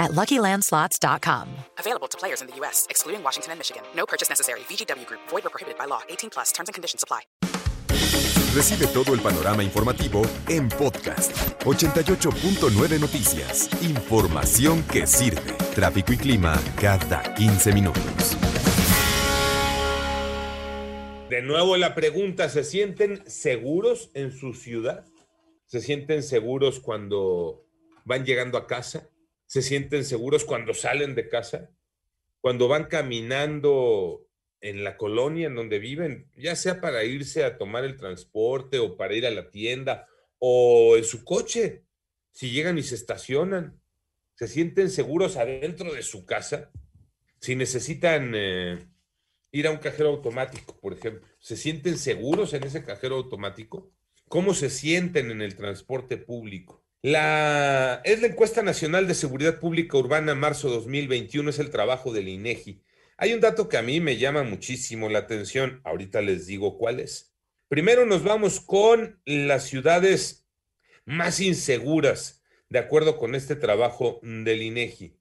at LuckyLandSlots.com. Available to players in the U.S., excluding Washington and Michigan. No purchase necessary. VGW Group. Void or prohibited by law. 18 plus. Terms and conditions apply. Recibe todo el panorama informativo en podcast 88.9 Noticias. Información que sirve. Tráfico y clima cada 15 minutos. De nuevo la pregunta, ¿se sienten seguros en su ciudad? ¿Se sienten seguros cuando van llegando a casa? ¿Se sienten seguros cuando salen de casa? Cuando van caminando en la colonia en donde viven, ya sea para irse a tomar el transporte o para ir a la tienda o en su coche, si llegan y se estacionan, se sienten seguros adentro de su casa, si necesitan eh, ir a un cajero automático, por ejemplo, ¿se sienten seguros en ese cajero automático? ¿Cómo se sienten en el transporte público? La, es la encuesta nacional de seguridad pública urbana marzo 2021, es el trabajo del INEGI. Hay un dato que a mí me llama muchísimo la atención. Ahorita les digo cuál es. Primero nos vamos con las ciudades más inseguras, de acuerdo con este trabajo del INEGI.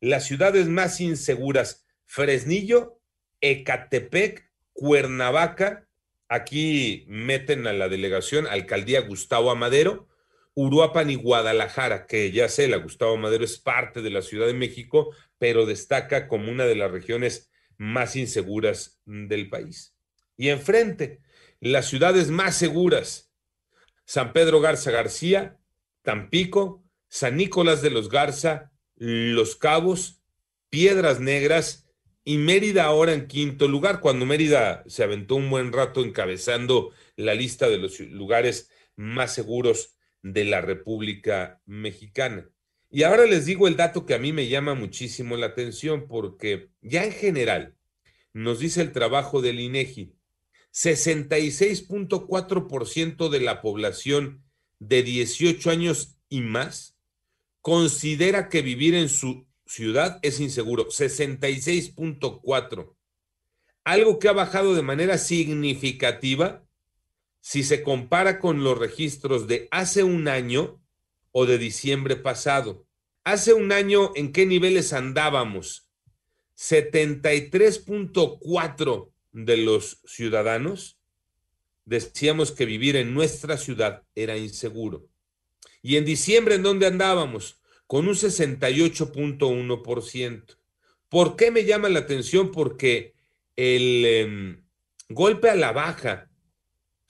Las ciudades más inseguras, Fresnillo, Ecatepec, Cuernavaca, aquí meten a la delegación, alcaldía Gustavo Amadero, Uruapan y Guadalajara, que ya sé, la Gustavo Madero es parte de la Ciudad de México, pero destaca como una de las regiones más inseguras del país. Y enfrente, las ciudades más seguras, San Pedro Garza García, Tampico, San Nicolás de los Garza, Los Cabos, Piedras Negras y Mérida ahora en quinto lugar, cuando Mérida se aventó un buen rato encabezando la lista de los lugares más seguros de la República Mexicana. Y ahora les digo el dato que a mí me llama muchísimo la atención porque ya en general nos dice el trabajo del INEGI, 66.4% de la población de 18 años y más considera que vivir en su ciudad es inseguro, 66.4. Algo que ha bajado de manera significativa si se compara con los registros de hace un año o de diciembre pasado. Hace un año, ¿en qué niveles andábamos? 73.4 de los ciudadanos decíamos que vivir en nuestra ciudad era inseguro. Y en diciembre, ¿en dónde andábamos? Con un 68.1%. ¿Por qué me llama la atención? Porque el em, golpe a la baja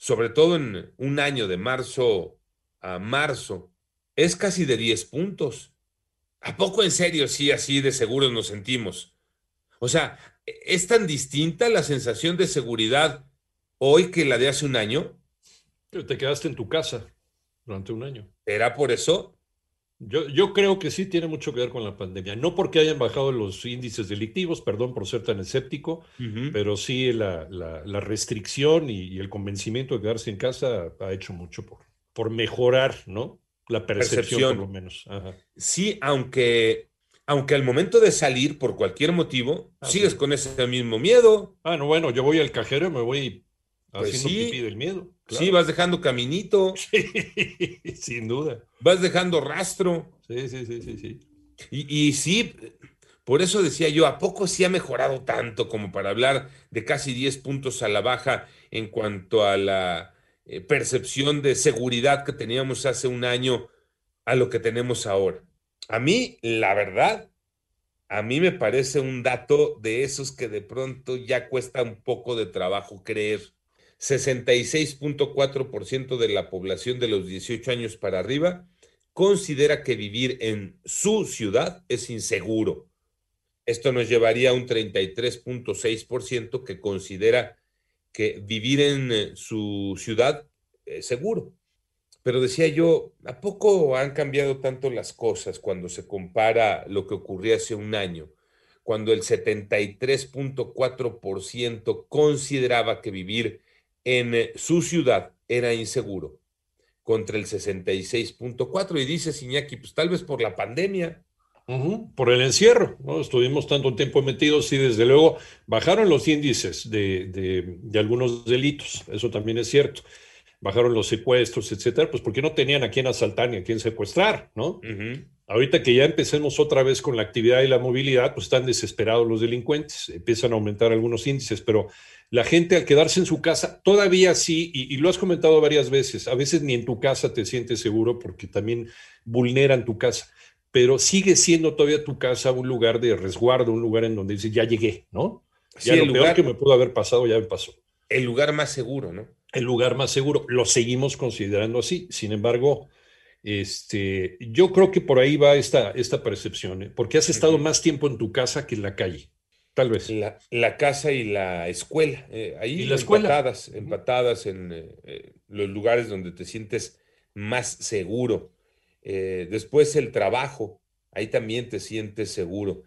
sobre todo en un año de marzo a marzo, es casi de 10 puntos. ¿A poco en serio sí así de seguros nos sentimos? O sea, ¿es tan distinta la sensación de seguridad hoy que la de hace un año? Te quedaste en tu casa durante un año. ¿Era por eso? Yo, yo, creo que sí tiene mucho que ver con la pandemia. No porque hayan bajado los índices delictivos, perdón por ser tan escéptico, pero sí la, la, restricción y, el convencimiento de quedarse en casa ha hecho mucho por, por mejorar, ¿no? La percepción, por lo menos. Sí, aunque, aunque al momento de salir, por cualquier motivo, ah, sigues con ese mismo miedo. Ah, no, bueno, yo voy al cajero y me voy pues haciendo pipí del miedo. Sí, vas dejando caminito. Sí, sin duda. Vas dejando rastro. Sí, sí, sí, sí, sí. Y, y, sí, por eso decía yo, ¿a poco sí ha mejorado tanto como para hablar de casi 10 puntos a la baja en cuanto a la eh, percepción de seguridad que teníamos hace un año a lo que tenemos ahora? A mí, la verdad, a mí me parece un dato de esos que de pronto ya cuesta un poco de trabajo creer. 66.4% de la población de los 18 años para arriba considera que vivir en su ciudad es inseguro. Esto nos llevaría a un 33.6% que considera que vivir en eh, su ciudad es seguro. Pero decía yo, ¿a poco han cambiado tanto las cosas cuando se compara lo que ocurría hace un año? Cuando el 73.4% consideraba que vivir en eh, su ciudad era inseguro, contra el 66.4. Y dice Iñaki, pues tal vez por la pandemia. por el encierro, ¿no? Estuvimos tanto tiempo metidos y desde luego bajaron los índices de, algunos delitos, eso también es cierto. Bajaron los secuestros, etcétera, pues porque no tenían a quién asaltar ni a quién secuestrar, ¿no? Ahorita que ya empecemos otra vez con la actividad y la movilidad, pues están desesperados los delincuentes, empiezan a aumentar algunos índices, pero la gente al quedarse en su casa, todavía sí, y, lo has comentado varias veces, a veces ni en tu casa te sientes seguro porque también vulneran tu casa, pero sigue siendo todavía tu casa un lugar de resguardo, un lugar en donde dices, ya llegué, ¿no? Ya lo peor que me pudo haber pasado ya me pasó. El lugar más seguro, ¿no? El lugar más seguro, lo seguimos considerando así, sin embargo... Este, yo creo que por ahí va esta, esta percepción, ¿eh? porque has estado más tiempo en tu casa que en la calle. Tal vez. La, casa y la escuela. Eh, ahí ¿Y la empatadas, empatadas en eh, eh, los lugares donde te sientes más seguro. después el trabajo, ahí también te sientes seguro.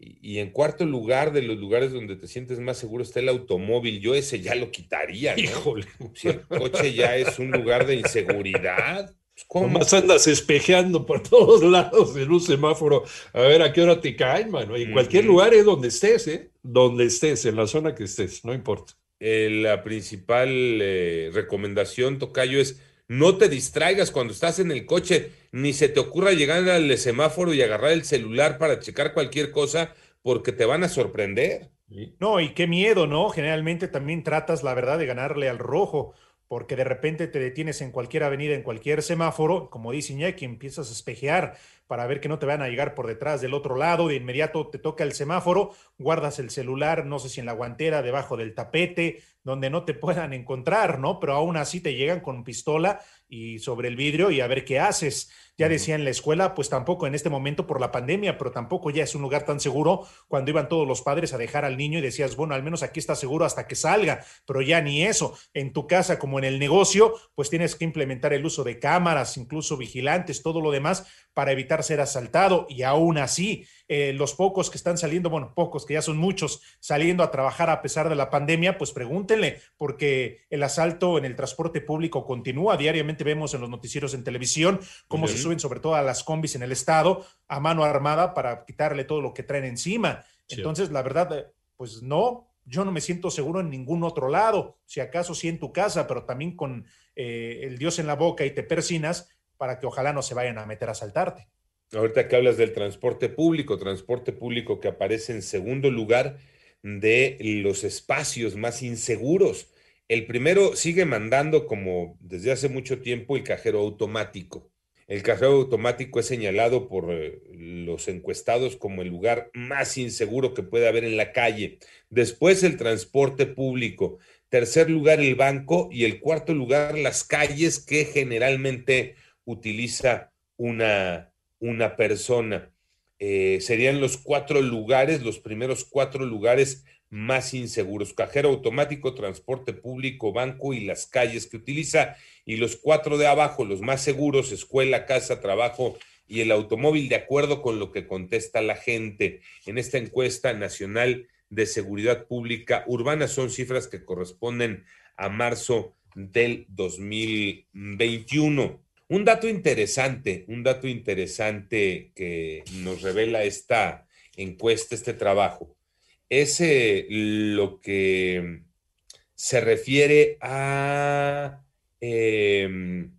Y, en cuarto lugar de los lugares donde te sientes más seguro está el automóvil. Yo ese ya lo quitaría. Híjole. Si el coche ya es un lugar de inseguridad. Pues, ¿Cómo? más andas espejeando por todos lados en un semáforo a ver a qué hora te caen, mano. Y en cualquier lugar es donde estés, ¿eh? Donde estés, en la zona que estés, no importa. Eh, la principal eh, recomendación, Tocayo, es no te distraigas cuando estás en el coche, ni se te ocurra llegar al semáforo y agarrar el celular para checar cualquier cosa, porque te van a sorprender. No, y qué miedo, ¿no? Generalmente también tratas, la verdad, de ganarle al rojo porque de repente te detienes en cualquier avenida, en cualquier semáforo, como dice Iñaki, empiezas a espejear para ver que no te van a llegar por detrás del otro lado, de inmediato te toca el semáforo, guardas el celular, no sé si en la guantera, debajo del tapete, donde no te puedan encontrar, ¿no? Pero aún así te llegan con pistola y sobre el vidrio y a ver qué haces. Ya decía en la escuela, pues tampoco en este momento por la pandemia, pero tampoco ya es un lugar tan seguro cuando iban todos los padres a dejar al niño y decías, bueno, al menos aquí está seguro hasta que salga, pero ya ni eso. En tu casa como en el negocio, pues tienes que implementar el uso de cámaras, incluso vigilantes, todo lo demás para evitar ser asaltado y aún así eh, los pocos que están saliendo, bueno, pocos que ya son muchos saliendo a trabajar a pesar de la pandemia, pues pregúntenle, porque el asalto en el transporte público continúa. Diariamente vemos en los noticieros en televisión cómo se suben sobre todo a las combis en el estado a mano armada para quitarle todo lo que traen encima. Entonces, la verdad, eh, pues no, yo no me siento seguro en ningún otro lado, si acaso sí en tu casa, pero también con eh, el Dios en la boca y te persinas para que ojalá no se vayan a meter a asaltarte. Ahorita que hablas del transporte público, transporte público que aparece en segundo lugar de los espacios más inseguros. El primero sigue mandando como desde hace mucho tiempo el cajero automático. El cajero automático es señalado por eh, los encuestados como el lugar más inseguro que puede haber en la calle. Después el transporte público. Tercer lugar el banco y el cuarto lugar las calles que generalmente utiliza una una persona. Eh, serían los cuatro lugares, los primeros cuatro lugares más inseguros. Cajero automático, transporte público, banco y las calles que utiliza. Y los cuatro de abajo, los más seguros, escuela, casa, trabajo y el automóvil, de acuerdo con lo que contesta la gente. En esta encuesta nacional de seguridad pública urbana son cifras que corresponden a marzo del 2021. Un dato interesante, un dato interesante que nos revela esta encuesta, este trabajo, es eh, lo que se refiere a em,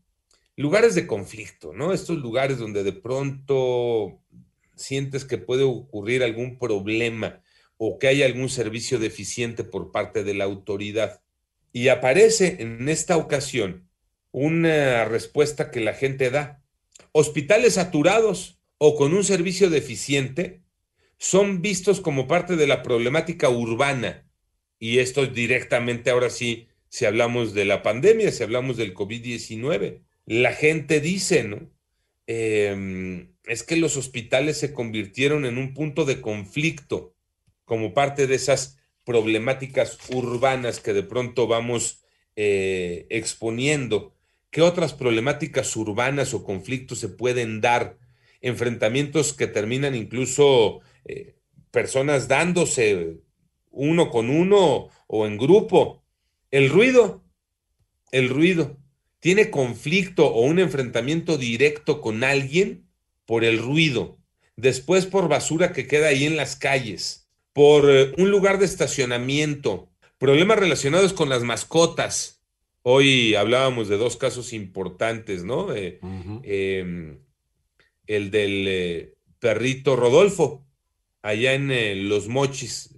lugares de conflicto, ¿no? Estos lugares donde de pronto sientes que puede ocurrir algún problema o que hay algún servicio deficiente por parte de la autoridad. Y aparece en esta ocasión una respuesta que la gente da. Hospitales saturados o con un servicio deficiente son vistos como parte de la problemática urbana. Y esto directamente ahora sí, si hablamos de la pandemia, si hablamos del COVID-19. La gente dice, ¿no? Em, es que los hospitales se convirtieron en un punto de conflicto como parte de esas problemáticas urbanas que de pronto vamos eh, exponiendo ¿Qué otras problemáticas urbanas o conflictos se pueden dar? Enfrentamientos que terminan incluso eh, personas dándose uno con uno o en grupo. El ruido, el ruido. Tiene conflicto o un enfrentamiento directo con alguien por el ruido. Después por basura que queda ahí en las calles. Por eh, un lugar de estacionamiento. Problemas relacionados con las mascotas. Hoy hablábamos de dos casos importantes, ¿no? Eh, em, el del eh, perrito Rodolfo, allá en Los Mochis,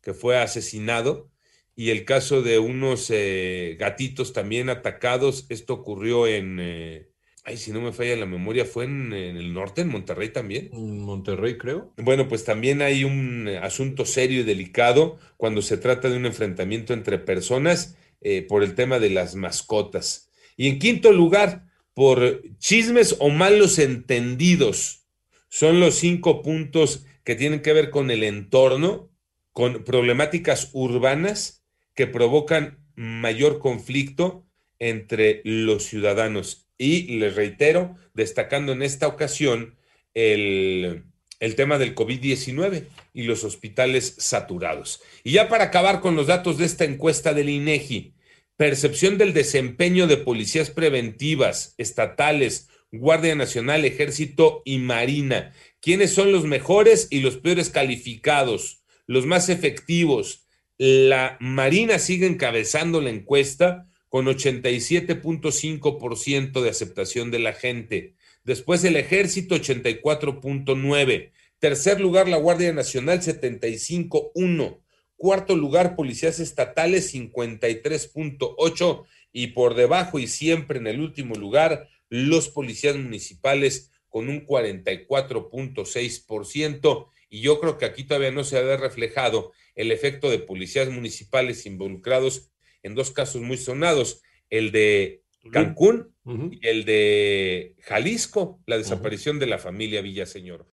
que fue asesinado y el caso de unos eh, gatitos también atacados. Esto ocurrió en, eh, ay, si no me falla la memoria, fue en, el norte, en Monterrey también. En Monterrey, creo. Bueno, pues también hay un asunto serio y delicado cuando se trata de un enfrentamiento entre personas eh, por el tema de las mascotas. Y en quinto lugar, por chismes o malos entendidos. Son los cinco puntos que tienen que ver con el entorno, con problemáticas urbanas que provocan mayor conflicto entre los ciudadanos. Y les reitero, destacando en esta ocasión el, tema del COVID-19 y los hospitales saturados. Y ya para acabar con los datos de esta encuesta del INEGI, percepción del desempeño de policías preventivas, estatales, Guardia Nacional, Ejército y Marina. ¿Quiénes son los mejores y los peores calificados? Los más efectivos, la Marina sigue encabezando la encuesta con 87.5% de aceptación de la gente. Después el Ejército, 84.9%. Tercer lugar, la Guardia Nacional, 75.1%. Cuarto lugar, policías estatales, 53.8%. Y por debajo y siempre en el último lugar, los policías municipales con un 44.6%. Y yo creo que aquí todavía no se ha reflejado el efecto de policías municipales involucrados en dos casos muy sonados, el de Cancún y el de Jalisco, la desaparición de la familia Villaseñor.